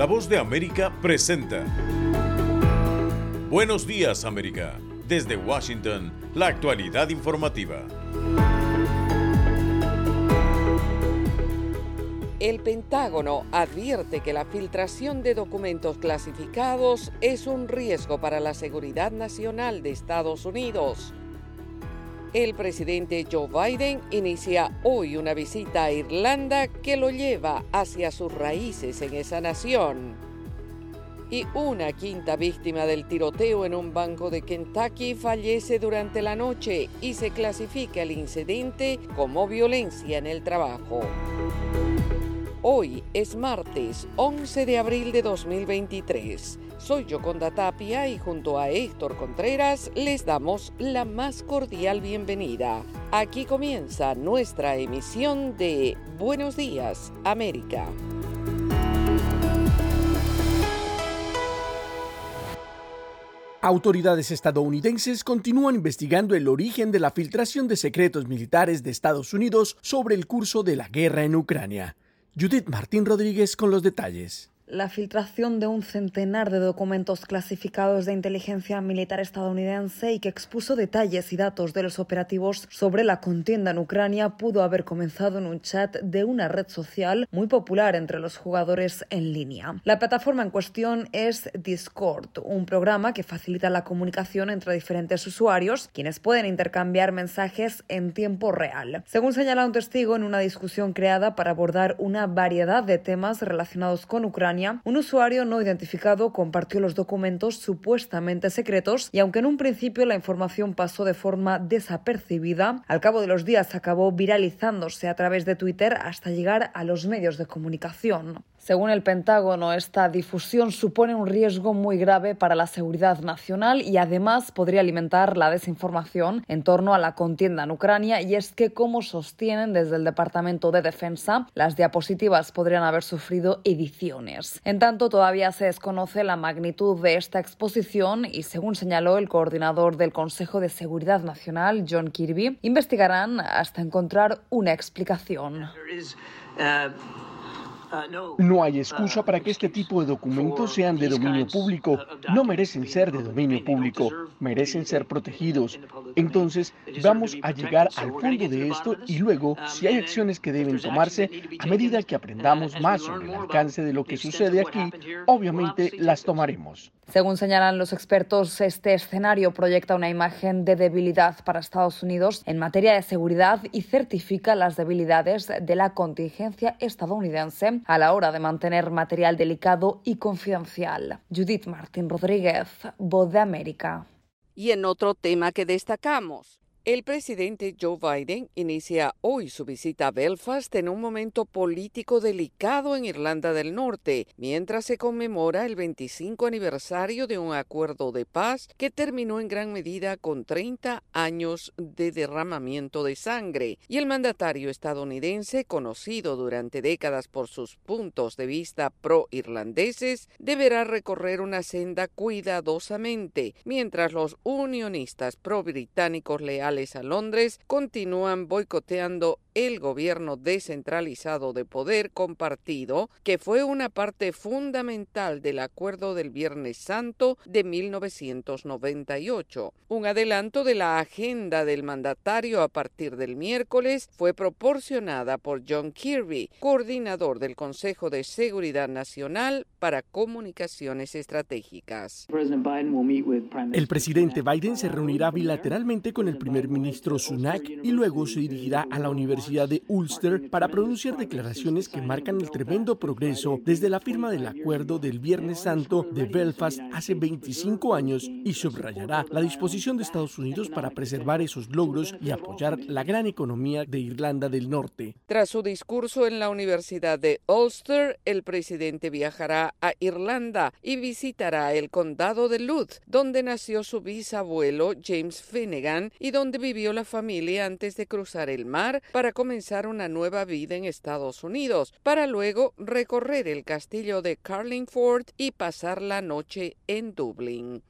La voz de América presenta. Buenos días América. Desde Washington, la actualidad informativa. El Pentágono advierte que la filtración de documentos clasificados es un riesgo para la seguridad nacional de Estados Unidos. El presidente Joe Biden inicia hoy una visita a Irlanda que lo lleva hacia sus raíces en esa nación. Y una quinta víctima del tiroteo en un banco de Kentucky fallece durante la noche y se clasifica el incidente como violencia en el trabajo. Hoy es martes 11 de abril de 2023. Soy Yoconda Tapia y junto a Héctor Contreras les damos la más cordial bienvenida. Aquí comienza nuestra emisión de Buenos Días, América. Autoridades estadounidenses continúan investigando el origen de la filtración de secretos militares de Estados Unidos sobre el curso de la guerra en Ucrania. Judith Martín Rodríguez con los detalles la filtración de un centenar de documentos clasificados de inteligencia militar estadounidense y que expuso detalles y datos de los operativos sobre la contienda en Ucrania pudo haber comenzado en un chat de una red social muy popular entre los jugadores en línea. La plataforma en cuestión es Discord, un programa que facilita la comunicación entre diferentes usuarios, quienes pueden intercambiar mensajes en tiempo real. Según señala un testigo en una discusión creada para abordar una variedad de temas relacionados con Ucrania, un usuario no identificado compartió los documentos supuestamente secretos y aunque en un principio la información pasó de forma desapercibida, al cabo de los días acabó viralizándose a través de Twitter hasta llegar a los medios de comunicación. Según el Pentágono, esta difusión supone un riesgo muy grave para la seguridad nacional y además podría alimentar la desinformación en torno a la contienda en Ucrania y es que, como sostienen desde el Departamento de Defensa, las diapositivas podrían haber sufrido ediciones. En tanto, todavía se desconoce la magnitud de esta exposición y, según señaló el coordinador del Consejo de Seguridad Nacional, John Kirby, investigarán hasta encontrar una explicación. No hay excusa para que este tipo de documentos sean de dominio público. No merecen ser de dominio público, merecen ser protegidos. Entonces, vamos a llegar al fondo de esto y luego, si hay acciones que deben tomarse, a medida que aprendamos más sobre el alcance de lo que sucede aquí, obviamente las tomaremos. Según señalan los expertos, este escenario proyecta una imagen de debilidad para Estados Unidos en materia de seguridad y certifica las debilidades de la contingencia estadounidense a la hora de mantener material delicado y confidencial. Judith Martín Rodríguez, Voz de América. Y en otro tema que destacamos, el presidente Joe Biden inicia hoy su visita a Belfast en un momento político delicado en Irlanda del Norte, mientras se conmemora el 25 aniversario de un acuerdo de paz que terminó en gran medida con 30 años de derramamiento de sangre. Y el mandatario estadounidense, conocido durante décadas por sus puntos de vista pro-irlandeses, deberá recorrer una senda cuidadosamente, mientras los unionistas pro-británicos leales a Londres continúan boicoteando el gobierno descentralizado de poder compartido, que fue una parte fundamental del acuerdo del Viernes Santo de 1998. Un adelanto de la agenda del mandatario a partir del miércoles fue proporcionada por John Kirby, coordinador del Consejo de Seguridad Nacional para Comunicaciones Estratégicas. El presidente Biden se reunirá bilateralmente con el primer ministro Sunak y luego se dirigirá a la Universidad de Ulster para pronunciar declaraciones que marcan el tremendo progreso desde la firma del acuerdo del Viernes Santo de Belfast hace 25 años y subrayará la disposición de Estados Unidos para preservar esos logros y apoyar la gran economía de Irlanda del Norte. Tras su discurso en la Universidad de Ulster, el presidente viajará a Irlanda y visitará el condado de Louth, donde nació su bisabuelo James Finnegan y donde vivió la familia antes de cruzar el mar para comenzar una nueva vida en Estados Unidos, para luego recorrer el castillo de Carlingford y pasar la noche en Dublín.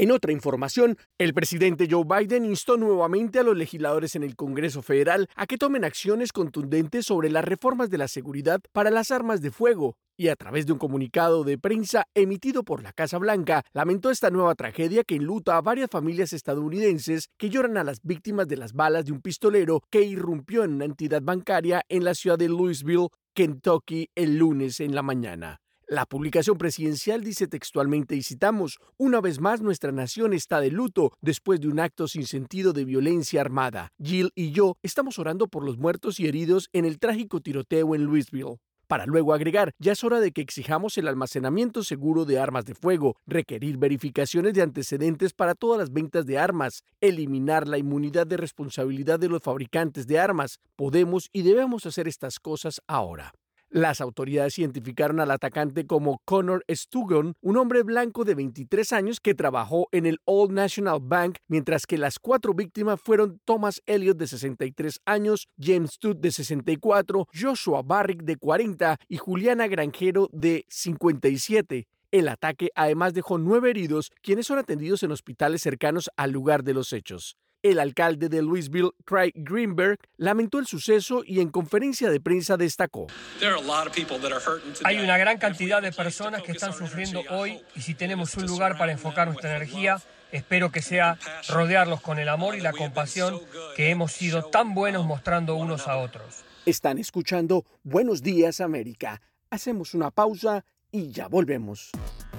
En otra información, el presidente Joe Biden instó nuevamente a los legisladores en el Congreso Federal a que tomen acciones contundentes sobre las reformas de la seguridad para las armas de fuego y a través de un comunicado de prensa emitido por la Casa Blanca, lamentó esta nueva tragedia que enluta a varias familias estadounidenses que lloran a las víctimas de las balas de un pistolero que irrumpió en una entidad bancaria en la ciudad de Louisville, Kentucky, el lunes en la mañana. La publicación presidencial dice textualmente, y citamos, una vez más nuestra nación está de luto después de un acto sin sentido de violencia armada. Jill y yo estamos orando por los muertos y heridos en el trágico tiroteo en Louisville para luego agregar, ya es hora de que exijamos el almacenamiento seguro de armas de fuego, requerir verificaciones de antecedentes para todas las ventas de armas, eliminar la inmunidad de responsabilidad de los fabricantes de armas. Podemos y debemos hacer estas cosas ahora. Las autoridades identificaron al atacante como Connor Stugon, un hombre blanco de 23 años que trabajó en el Old National Bank, mientras que las cuatro víctimas fueron Thomas Elliott de 63 años, James Stud de 64, Joshua Barrick de 40 y Juliana Granjero de 57. El ataque además dejó nueve heridos, quienes son atendidos en hospitales cercanos al lugar de los hechos. El alcalde de Louisville, Craig Greenberg, lamentó el suceso y en conferencia de prensa destacó. Hay una gran cantidad de personas que están sufriendo hoy y si tenemos un lugar para enfocar nuestra energía, espero que sea rodearlos con el amor y la compasión que hemos sido tan buenos mostrando unos a otros. Están escuchando Buenos Días América. Hacemos una pausa y ya volvemos.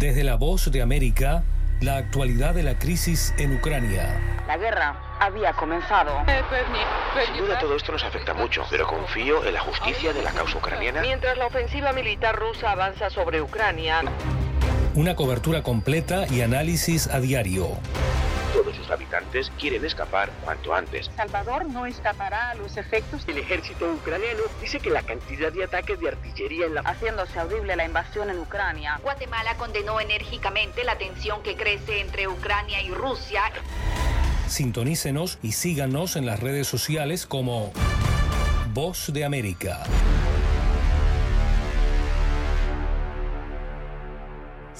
Desde la voz de América, la actualidad de la crisis en Ucrania. La guerra había comenzado. Sin duda todo esto nos afecta mucho, pero confío en la justicia de la causa ucraniana. Mientras la ofensiva militar rusa avanza sobre Ucrania. Una cobertura completa y análisis a diario. Todos sus habitantes quieren escapar cuanto antes. Salvador no escapará a los efectos. El ejército ucraniano dice que la cantidad de ataques de artillería en la... Haciéndose audible la invasión en Ucrania. Guatemala condenó enérgicamente la tensión que crece entre Ucrania y Rusia. Sintonícenos y síganos en las redes sociales como Voz de América.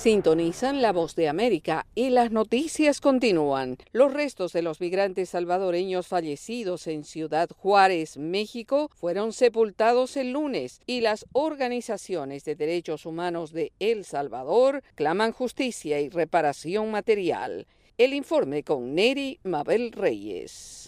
Sintonizan la voz de América y las noticias continúan. Los restos de los migrantes salvadoreños fallecidos en Ciudad Juárez, México, fueron sepultados el lunes y las organizaciones de derechos humanos de El Salvador claman justicia y reparación material. El informe con Neri Mabel Reyes.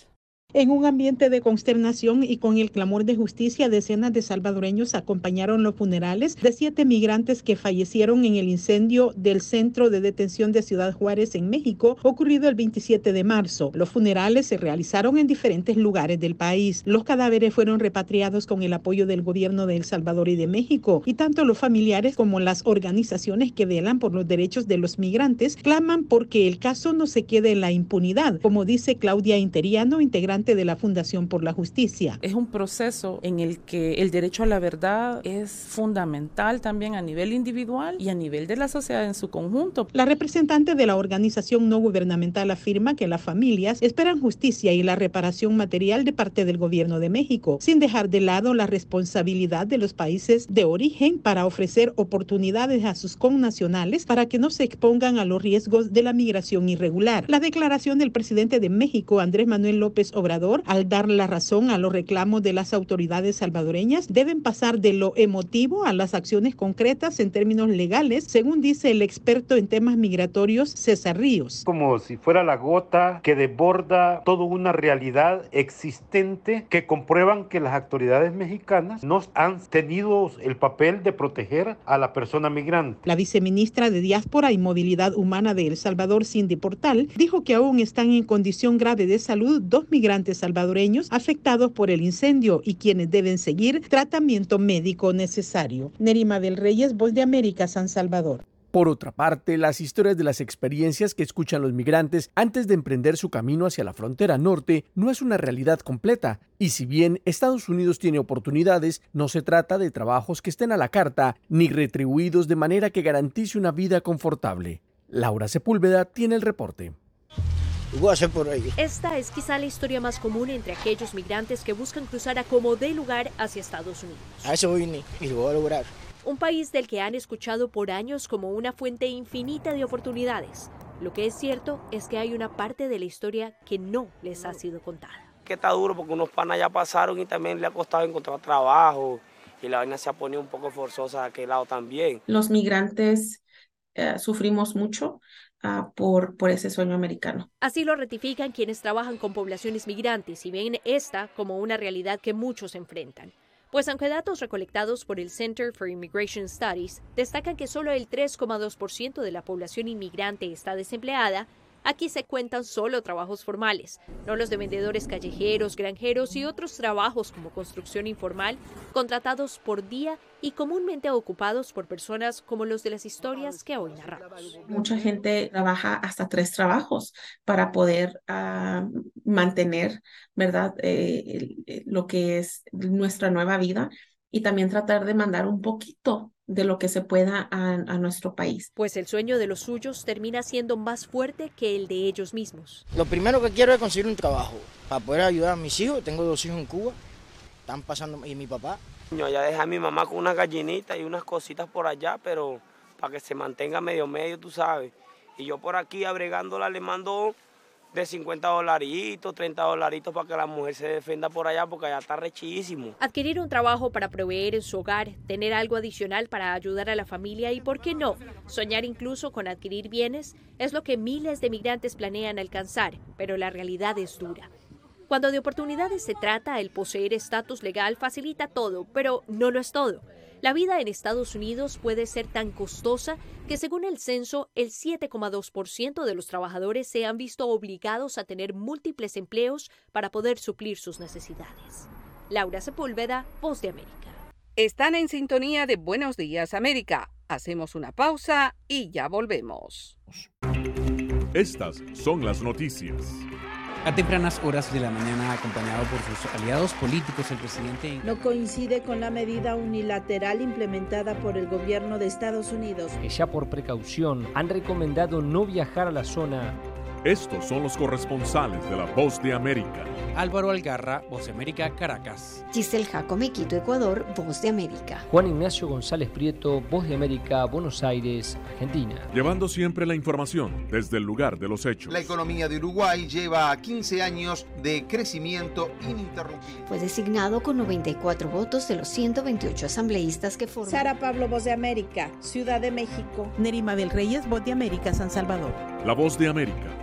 En un ambiente de consternación y con el clamor de justicia, decenas de salvadoreños acompañaron los funerales de siete migrantes que fallecieron en el incendio del centro de detención de Ciudad Juárez en México, ocurrido el 27 de marzo. Los funerales se realizaron en diferentes lugares del país. Los cadáveres fueron repatriados con el apoyo del gobierno de El Salvador y de México, y tanto los familiares como las organizaciones que velan por los derechos de los migrantes claman porque el caso no se quede en la impunidad, como dice Claudia Interiano, integrante de la Fundación por la Justicia. Es un proceso en el que el derecho a la verdad es fundamental también a nivel individual y a nivel de la sociedad en su conjunto. La representante de la organización no gubernamental afirma que las familias esperan justicia y la reparación material de parte del gobierno de México, sin dejar de lado la responsabilidad de los países de origen para ofrecer oportunidades a sus connacionales para que no se expongan a los riesgos de la migración irregular. La declaración del presidente de México, Andrés Manuel López Obrador, al dar la razón a los reclamos de las autoridades salvadoreñas, deben pasar de lo emotivo a las acciones concretas en términos legales, según dice el experto en temas migratorios César Ríos. Como si fuera la gota que desborda toda una realidad existente que comprueban que las autoridades mexicanas no han tenido el papel de proteger a la persona migrante. La viceministra de Diáspora y Movilidad Humana de El Salvador, Cindy Portal, dijo que aún están en condición grave de salud dos migrantes salvadoreños afectados por el incendio y quienes deben seguir tratamiento médico necesario. Nerima del Reyes, Voz de América, San Salvador. Por otra parte, las historias de las experiencias que escuchan los migrantes antes de emprender su camino hacia la frontera norte no es una realidad completa, y si bien Estados Unidos tiene oportunidades, no se trata de trabajos que estén a la carta ni retribuidos de manera que garantice una vida confortable. Laura Sepúlveda tiene el reporte. Esta es quizá la historia más común entre aquellos migrantes que buscan cruzar a como de lugar hacia Estados Unidos. A eso vine y lo voy a lograr un país del que han escuchado por años como una fuente infinita de oportunidades. Lo que es cierto es que hay una parte de la historia que no les ha sido contada. Que está duro porque unos panas ya pasaron y también le ha costado encontrar trabajo y la vaina se ha ponido un poco forzosa de aquel lado también. Los migrantes eh, sufrimos mucho uh, por, por ese sueño americano. Así lo ratifican quienes trabajan con poblaciones migrantes y ven esta como una realidad que muchos enfrentan. Pues aunque datos recolectados por el Center for Immigration Studies destacan que solo el 3,2% de la población inmigrante está desempleada, Aquí se cuentan solo trabajos formales, no los de vendedores callejeros, granjeros y otros trabajos como construcción informal, contratados por día y comúnmente ocupados por personas como los de las historias que hoy narramos. Mucha gente trabaja hasta tres trabajos para poder ah, mantener, ¿verdad?, eh, lo que es nuestra nueva vida y también tratar de mandar un poquito de lo que se pueda a, nuestro país. Pues el sueño de los suyos termina siendo más fuerte que el de ellos mismos. Lo primero que quiero es conseguir un trabajo para poder ayudar a mis hijos. Tengo dos hijos en Cuba, están pasando, y mi papá. Yo ya dejé a mi mamá con unas gallinitas y unas cositas por allá, pero para que se mantenga medio medio, tú sabes. Y yo por aquí abregándola le mando de 50 dolaritos, 30 dolaritos para que la mujer se defienda por allá porque allá está rechísimo. Adquirir un trabajo para proveer en su hogar, tener algo adicional para ayudar a la familia y, ¿por qué no?, soñar incluso con adquirir bienes es lo que miles de migrantes planean alcanzar, pero la realidad es dura. Cuando de oportunidades se trata, el poseer estatus legal facilita todo, pero no lo es todo. La vida en Estados Unidos puede ser tan costosa que según el censo, el 7,2% de los trabajadores se han visto obligados a tener múltiples empleos para poder suplir sus necesidades. Laura Sepúlveda, Voz de América. Están en sintonía de Buenos Días América. Hacemos una pausa y ya volvemos. Estas son las noticias. A tempranas horas de la mañana, acompañado por sus aliados políticos, el presidente... No coincide con la medida unilateral implementada por el gobierno de Estados Unidos. Que ya por precaución han recomendado no viajar a la zona estos son los corresponsales de La Voz de América. Álvaro Algarra, Voz de América, Caracas. Giselle Jacome, Quito, Ecuador, Voz de América. Juan Ignacio González Prieto, Voz de América, Buenos Aires, Argentina. Llevando siempre la información desde el lugar de los hechos. La economía de Uruguay lleva 15 años de crecimiento ininterrumpido. Fue designado con 94 votos de los 128 asambleístas que forman. Sara Pablo, Voz de América, Ciudad de México. Nerima del Reyes, Voz de América, San Salvador. La Voz de América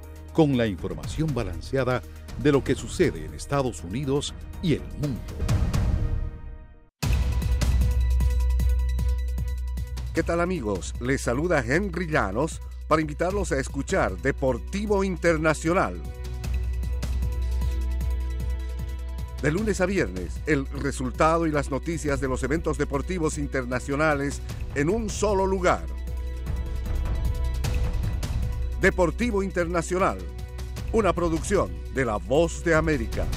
con la información balanceada de lo que sucede en Estados Unidos y el mundo. ¿Qué tal amigos? Les saluda Henry Llanos para invitarlos a escuchar Deportivo Internacional. De lunes a viernes, el resultado y las noticias de los eventos deportivos internacionales en un solo lugar Deportivo Internacional, una producción de La Voz de América.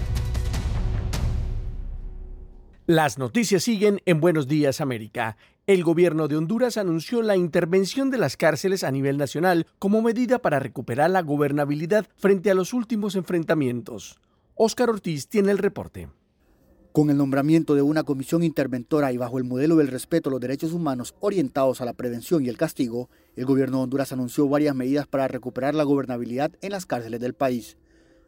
Las noticias siguen en Buenos Días América. El gobierno de Honduras anunció la intervención de las cárceles a nivel nacional como medida para recuperar la gobernabilidad frente a los últimos enfrentamientos. Óscar Ortiz tiene el reporte. Con el nombramiento de una comisión interventora y bajo el modelo del respeto a los derechos humanos orientados a la prevención y el castigo, el gobierno de Honduras anunció varias medidas para recuperar la gobernabilidad en las cárceles del país.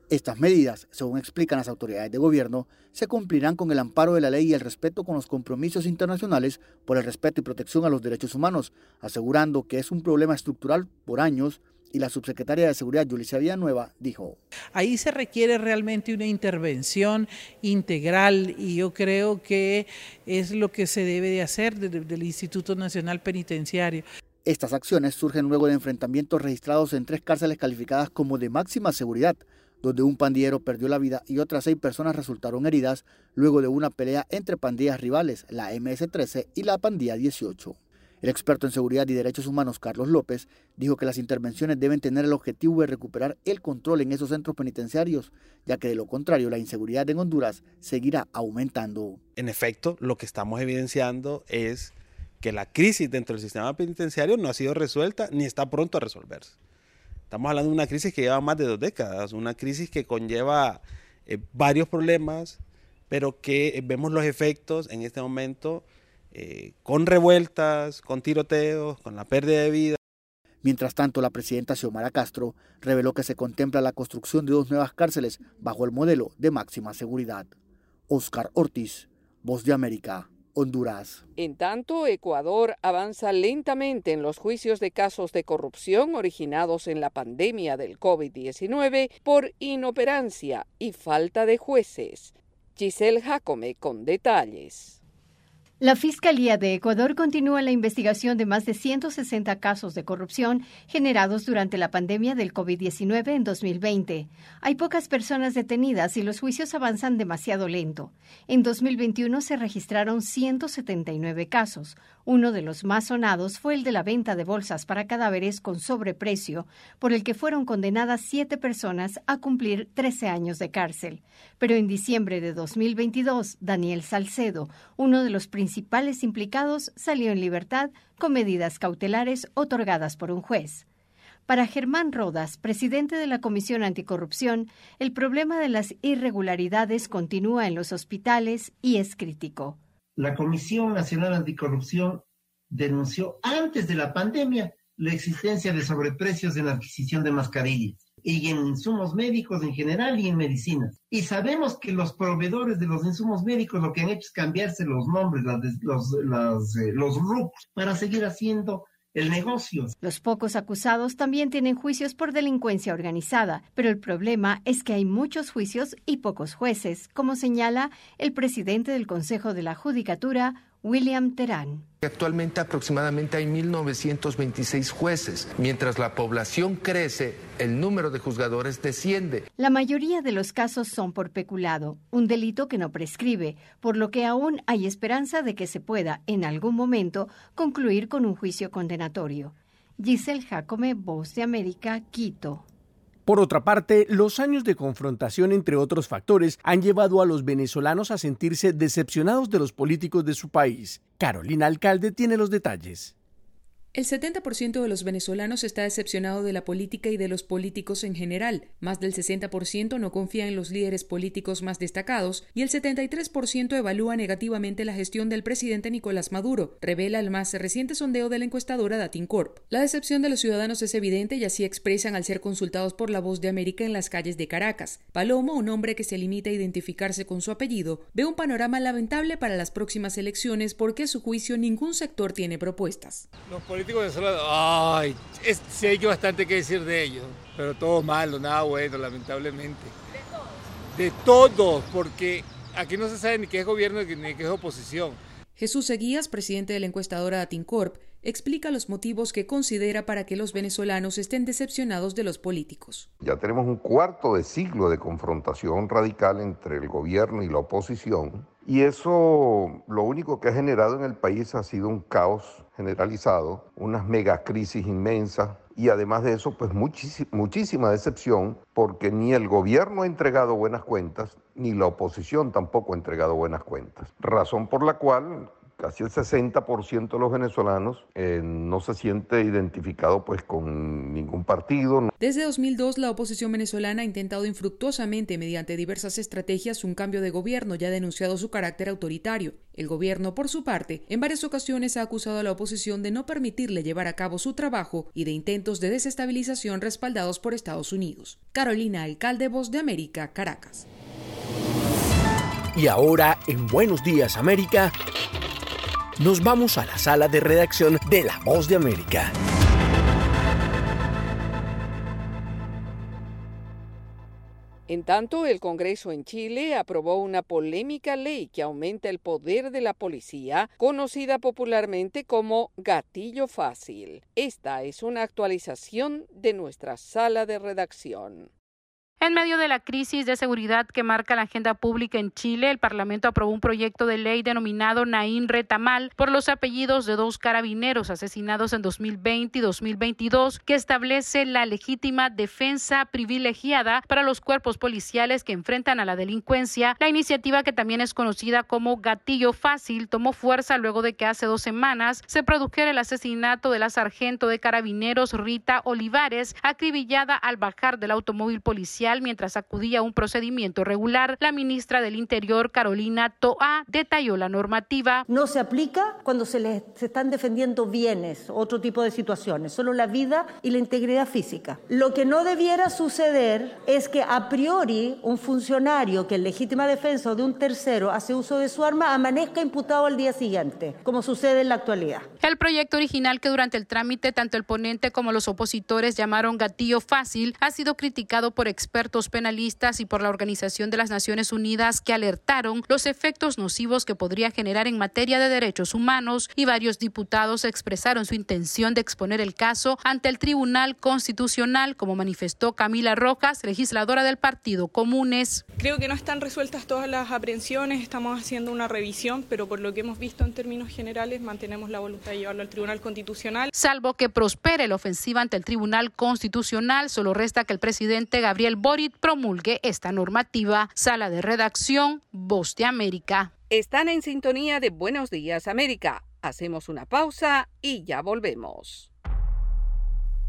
Estas medidas, según explican las autoridades de gobierno, se cumplirán con el amparo de la ley y el respeto con los compromisos internacionales por el respeto y protección a los derechos humanos, asegurando que es un problema estructural por años y la subsecretaria de Seguridad, Yulisa Villanueva, dijo. Ahí se requiere realmente una intervención integral y yo creo que es lo que se debe de hacer del Instituto Nacional Penitenciario. Estas acciones surgen luego de enfrentamientos registrados en tres cárceles calificadas como de máxima seguridad, donde un pandillero perdió la vida y otras seis personas resultaron heridas luego de una pelea entre pandillas rivales, la MS-13 y la pandilla 18. El experto en seguridad y derechos humanos Carlos López dijo que las intervenciones deben tener el objetivo de recuperar el control en esos centros penitenciarios, ya que de lo contrario la inseguridad en Honduras seguirá aumentando. En efecto, lo que estamos evidenciando es que la crisis dentro del sistema penitenciario no ha sido resuelta ni está pronto a resolverse. Estamos hablando de una crisis que lleva más de dos décadas, una crisis que conlleva eh, varios problemas, pero que eh, vemos los efectos en este momento eh, con revueltas, con tiroteos, con la pérdida de vida. Mientras tanto, la presidenta Xiomara Castro reveló que se contempla la construcción de dos nuevas cárceles bajo el modelo de máxima seguridad. Oscar Ortiz, Voz de América. Honduras. En tanto, Ecuador avanza lentamente en los juicios de casos de corrupción originados en la pandemia del COVID-19 por inoperancia y falta de jueces. Giselle Jacome con detalles. La Fiscalía de Ecuador continúa la investigación de más de 160 casos de corrupción generados durante la pandemia del COVID-19 en 2020. Hay pocas personas detenidas y los juicios avanzan demasiado lento. En 2021 se registraron 179 casos. Uno de los más sonados fue el de la venta de bolsas para cadáveres con sobreprecio, por el que fueron condenadas siete personas a cumplir 13 años de cárcel. Pero en diciembre de 2022, Daniel Salcedo, uno de los principales implicados, salió en libertad con medidas cautelares otorgadas por un juez. Para Germán Rodas, presidente de la Comisión Anticorrupción, el problema de las irregularidades continúa en los hospitales y es crítico la Comisión Nacional Anticorrupción denunció antes de la pandemia la existencia de sobreprecios en la adquisición de mascarillas y en insumos médicos en general y en medicinas. Y sabemos que los proveedores de los insumos médicos lo que han hecho es cambiarse los nombres, los, los, eh, los para seguir haciendo Los pocos acusados también tienen juicios por delincuencia organizada, pero el problema es que hay muchos juicios y pocos jueces, como señala el presidente del Consejo de la Judicatura, William Terán. Actualmente aproximadamente hay 1.926 jueces. Mientras la población crece, el número de juzgadores desciende. La mayoría de los casos son por peculado, un delito que no prescribe, por lo que aún hay esperanza de que se pueda, en algún momento, concluir con un juicio condenatorio. Giselle Jacome, Voz de América, Quito. Por otra parte, los años de confrontación entre otros factores han llevado a los venezolanos a sentirse decepcionados de los políticos de su país. Carolina Alcalde tiene los detalles. El 70% de los venezolanos está decepcionado de la política y de los políticos en general. Más del 60% no confía en los líderes políticos más destacados y el 73% evalúa negativamente la gestión del presidente Nicolás Maduro, revela el más reciente sondeo de la encuestadora Datincorp. La decepción de los ciudadanos es evidente y así expresan al ser consultados por la voz de América en las calles de Caracas. Palomo, un hombre que se limita a identificarse con su apellido, ve un panorama lamentable para las próximas elecciones porque a su juicio ningún sector tiene propuestas políticos ay, es, sí hay bastante que decir de ellos, pero todo malo, nada bueno, lamentablemente. ¿De todos? De todos, porque aquí no se sabe ni qué es gobierno ni qué es oposición. Jesús Seguías, presidente de la encuestadora Atincorp, explica los motivos que considera para que los venezolanos estén decepcionados de los políticos. Ya tenemos un cuarto de siglo de confrontación radical entre el gobierno y la oposición y eso lo único que ha generado en el país ha sido un caos generalizado, unas megacrisis inmensas y además de eso, pues muchísima decepción porque ni el gobierno ha entregado buenas cuentas, ni la oposición tampoco ha entregado buenas cuentas. Razón por la cual casi el 60% de los venezolanos eh, no se siente identificado pues con ningún partido. Desde 2002 la oposición venezolana ha intentado infructuosamente mediante diversas estrategias un cambio de gobierno y ha denunciado su carácter autoritario. El gobierno, por su parte, en varias ocasiones ha acusado a la oposición de no permitirle llevar a cabo su trabajo y de intentos de desestabilización respaldados por Estados Unidos. Carolina Alcalde, Voz de América, Caracas. Y ahora, en Buenos Días América, nos vamos a la sala de redacción de La Voz de América. En tanto, el Congreso en Chile aprobó una polémica ley que aumenta el poder de la policía, conocida popularmente como gatillo fácil. Esta es una actualización de nuestra sala de redacción. En medio de la crisis de seguridad que marca la agenda pública en Chile, el Parlamento aprobó un proyecto de ley denominado Naín Retamal por los apellidos de dos carabineros asesinados en 2020 y 2022 que establece la legítima defensa privilegiada para los cuerpos policiales que enfrentan a la delincuencia. La iniciativa, que también es conocida como Gatillo Fácil, tomó fuerza luego de que hace dos semanas se produjera el asesinato de la sargento de carabineros Rita Olivares, acribillada al bajar del automóvil policial mientras acudía a un procedimiento regular. La ministra del Interior, Carolina Toa, detalló la normativa. No se aplica cuando se les están defendiendo bienes, otro tipo de situaciones, solo la vida y la integridad física. Lo que no debiera suceder es que a priori un funcionario que en legítima defensa de un tercero hace uso de su arma amanezca imputado al día siguiente, como sucede en la actualidad. El proyecto original que durante el trámite tanto el ponente como los opositores llamaron gatillo fácil ha sido criticado por expertos penalistas y por la Organización de las Naciones Unidas que alertaron los efectos nocivos que podría generar en materia de derechos humanos y varios diputados expresaron su intención de exponer el caso ante el Tribunal Constitucional, como manifestó Camila Rojas, legisladora del Partido Comunes. Creo que no están resueltas todas las aprehensiones, estamos haciendo una revisión, pero por lo que hemos visto en términos generales mantenemos la voluntad de llevarlo al Tribunal Constitucional. Salvo que prospere la ofensiva ante el Tribunal Constitucional, solo resta que el presidente Gabriel Borit promulgue esta normativa. Sala de redacción, Voz de América. Están en sintonía de Buenos Días América. Hacemos una pausa y ya volvemos.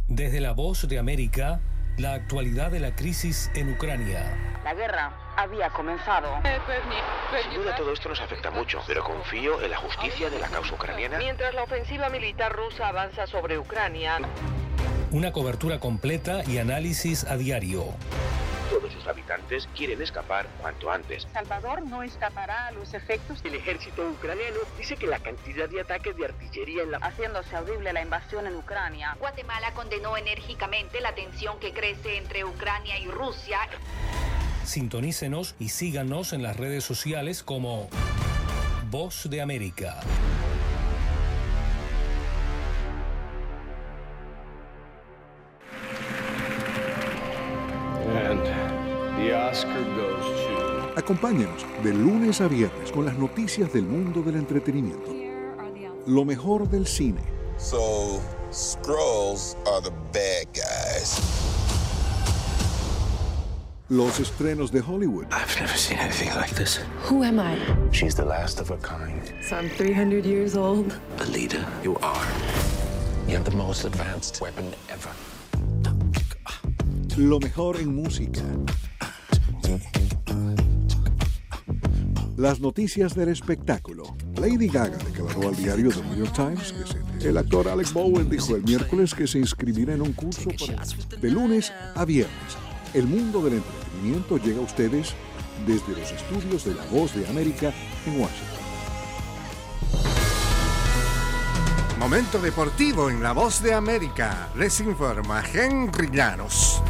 Desde la Voz de América, la actualidad de la crisis en Ucrania. La guerra había comenzado. Sin duda todo esto nos afecta mucho, pero confío en la justicia de la causa ucraniana. Mientras la ofensiva militar rusa avanza sobre Ucrania, una cobertura completa y análisis a diario. Sus habitantes quieren escapar cuanto antes. Salvador no escapará a los efectos. El ejército ucraniano dice que la cantidad de ataques de artillería en la... Haciéndose audible la invasión en Ucrania. Guatemala condenó enérgicamente la tensión que crece entre Ucrania y Rusia. Sintonícenos y síganos en las redes sociales como Voz de América. Acompáñenos de lunes a viernes con las noticias del mundo del entretenimiento. Lo mejor del cine. So, Scrolls are the bad guys. Los estrenos de Hollywood. I've never seen anything like this. Who am I? She's the last of her kind. So I'm 300 years old. The leader you are. You have the most advanced weapon ever. Lo mejor en música. Las noticias del espectáculo. Lady Gaga declaró al diario The New York Times que el actor Alex Bowen dijo el miércoles que se inscribirá en un curso para... de lunes a viernes. El mundo del entretenimiento llega a ustedes desde los estudios de La Voz de América en Washington. Momento deportivo en La Voz de América. Les informa Henry Llanos.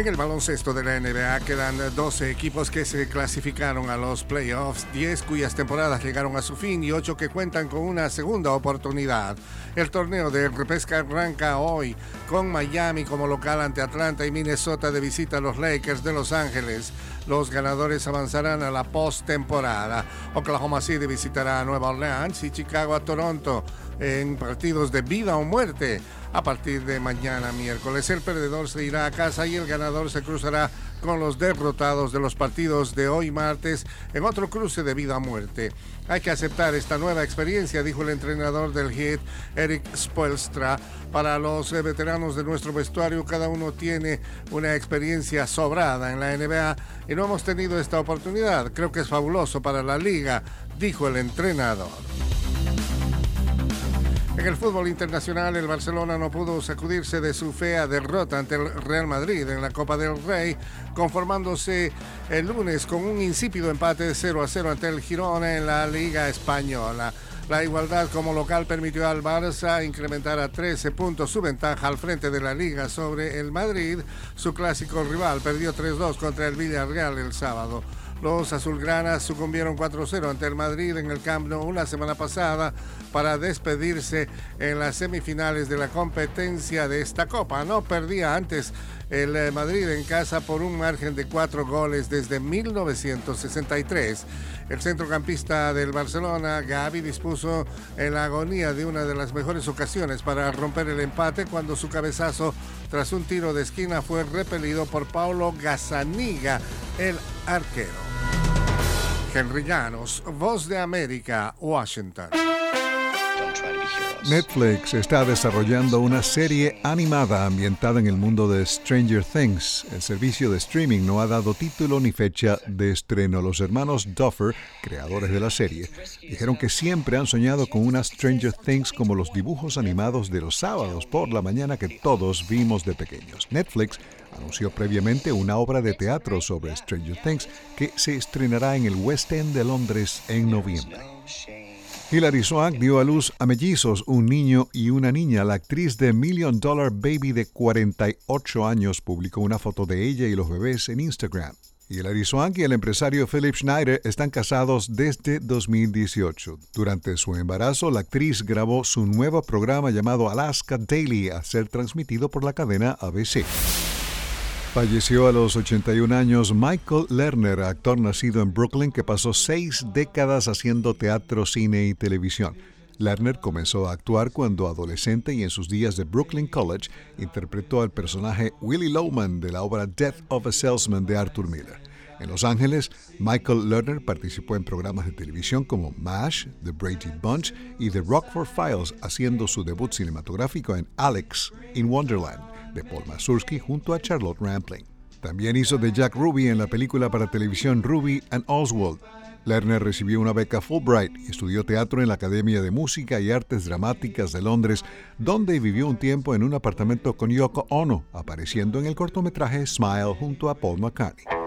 En el baloncesto de la NBA quedan 12 equipos que se clasificaron a los playoffs, 10 cuyas temporadas llegaron a su fin y 8 que cuentan con una segunda oportunidad. El torneo de repesca arranca hoy con Miami como local ante Atlanta y Minnesota de visita a los Lakers de Los Ángeles. Los ganadores avanzarán a la postemporada. Oklahoma City visitará a Nueva Orleans y Chicago a Toronto en partidos de vida o muerte. A partir de mañana miércoles. El perdedor se irá a casa y el ganador se cruzará con los derrotados de los partidos de hoy martes en otro cruce de vida a muerte. Hay que aceptar esta nueva experiencia, dijo el entrenador del Heat, Eric Spoelstra. Para los eh, veteranos de nuestro vestuario, cada uno tiene una experiencia sobrada en la NBA y no hemos tenido esta oportunidad. Creo que es fabuloso para la liga, dijo el entrenador. En el fútbol internacional, el Barcelona no pudo sacudirse de su fea derrota ante el Real Madrid en la Copa del Rey, conformándose el lunes con un insípido empate de 0 a 0 ante el Girona en la Liga Española. La igualdad como local permitió al Barça incrementar a 13 puntos su ventaja al frente de la liga sobre el Madrid. Su clásico rival perdió 3-2 contra el Villarreal el sábado. Los azulgranas sucumbieron 4-0 ante el Madrid en el Camp Nou una semana pasada para despedirse en las semifinales de la competencia de esta Copa. No perdía antes el eh, Madrid en casa por un margen de cuatro goles desde 1963. El centrocampista del Barcelona, Gaby, dispuso en la agonía de una de las mejores ocasiones para romper el empate cuando su cabezazo tras un tiro de esquina fue repelido por Paulo Gazzaniga, el arquero. Henry Llanos, Voz de América, Washington. Netflix está desarrollando una serie animada ambientada en el mundo de Stranger Things. El servicio de streaming no ha dado título ni fecha de estreno. Los hermanos Duffer, creadores de la serie, dijeron que siempre han soñado con una Stranger Things como los dibujos animados de los sábados por la mañana que todos vimos de pequeños. Netflix anunció previamente una obra de teatro sobre Stranger Things que se estrenará en el West End de Londres en noviembre. Hilary Swank dio a luz a mellizos, un niño y una niña. La actriz de Million Dollar Baby de 48 años publicó una foto de ella y los bebés en Instagram. Hilary Swank y el empresario Philip Schneider están casados desde 2018. Durante su embarazo, la actriz grabó su nuevo programa llamado Alaska Daily a ser transmitido por la cadena ABC. Falleció a los 81 años Michael Lerner, actor nacido en Brooklyn que pasó seis décadas haciendo teatro, cine y televisión. Lerner comenzó a actuar cuando adolescente y en sus días de Brooklyn College interpretó al personaje Willie Lowman de la obra Death of a Salesman de Arthur Miller. En Los Ángeles, Michael Lerner participó en programas de televisión como MASH, The Brady Bunch y The Rockford Files, haciendo su debut cinematográfico en Alex in Wonderland de Paul Mazursky junto a Charlotte Rampling. También hizo de Jack Ruby en la película para televisión Ruby and Oswald. Lerner recibió una beca Fulbright y estudió teatro en la Academia de Música y Artes Dramáticas de Londres, donde vivió un tiempo en un apartamento con Yoko Ono, apareciendo en el cortometraje Smile junto a Paul McCartney.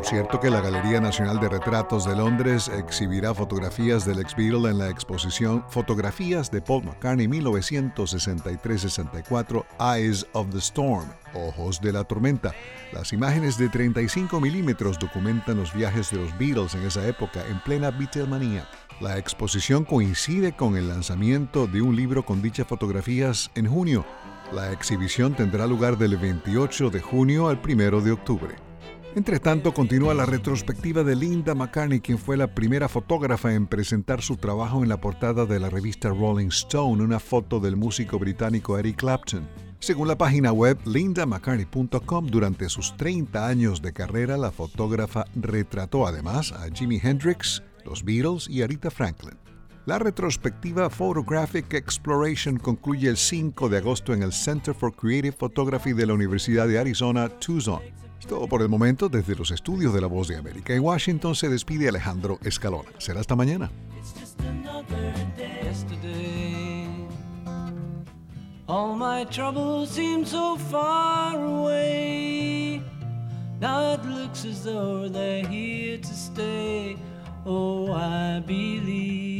Por cierto que la Galería Nacional de Retratos de Londres exhibirá fotografías del ex Beatle en la exposición Fotografías de Paul McCartney 1963-64 Eyes of the Storm, Ojos de la Tormenta. Las imágenes de 35 milímetros documentan los viajes de los Beatles en esa época en plena Beatlemania. La exposición coincide con el lanzamiento de un libro con dichas fotografías en junio. La exhibición tendrá lugar del 28 de junio al 1 de octubre. Entre tanto, continúa la retrospectiva de Linda McCartney, quien fue la primera fotógrafa en presentar su trabajo en la portada de la revista Rolling Stone, una foto del músico británico Eric Clapton. Según la página web lindamccartney.com, durante sus 30 años de carrera, la fotógrafa retrató además a Jimi Hendrix, los Beatles y Aretha Franklin. La retrospectiva Photographic Exploration concluye el 5 de agosto en el Center for Creative Photography de la Universidad de Arizona, Tucson. Todo por el momento desde los estudios de La Voz de América. En Washington se despide Alejandro Escalona. Será hasta mañana. All my troubles seem so far away. Now it looks as though they're here to stay. Oh, I believe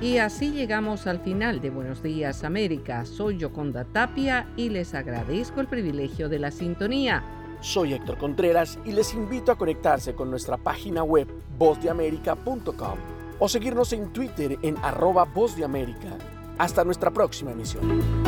Y así llegamos al final de Buenos Días América. Soy Yoconda Tapia y les agradezco el privilegio de la sintonía. Soy Héctor Contreras y les invito a conectarse con nuestra página web vozdeamerica.com o seguirnos en Twitter en arroba vozdeamerica. Hasta nuestra próxima emisión.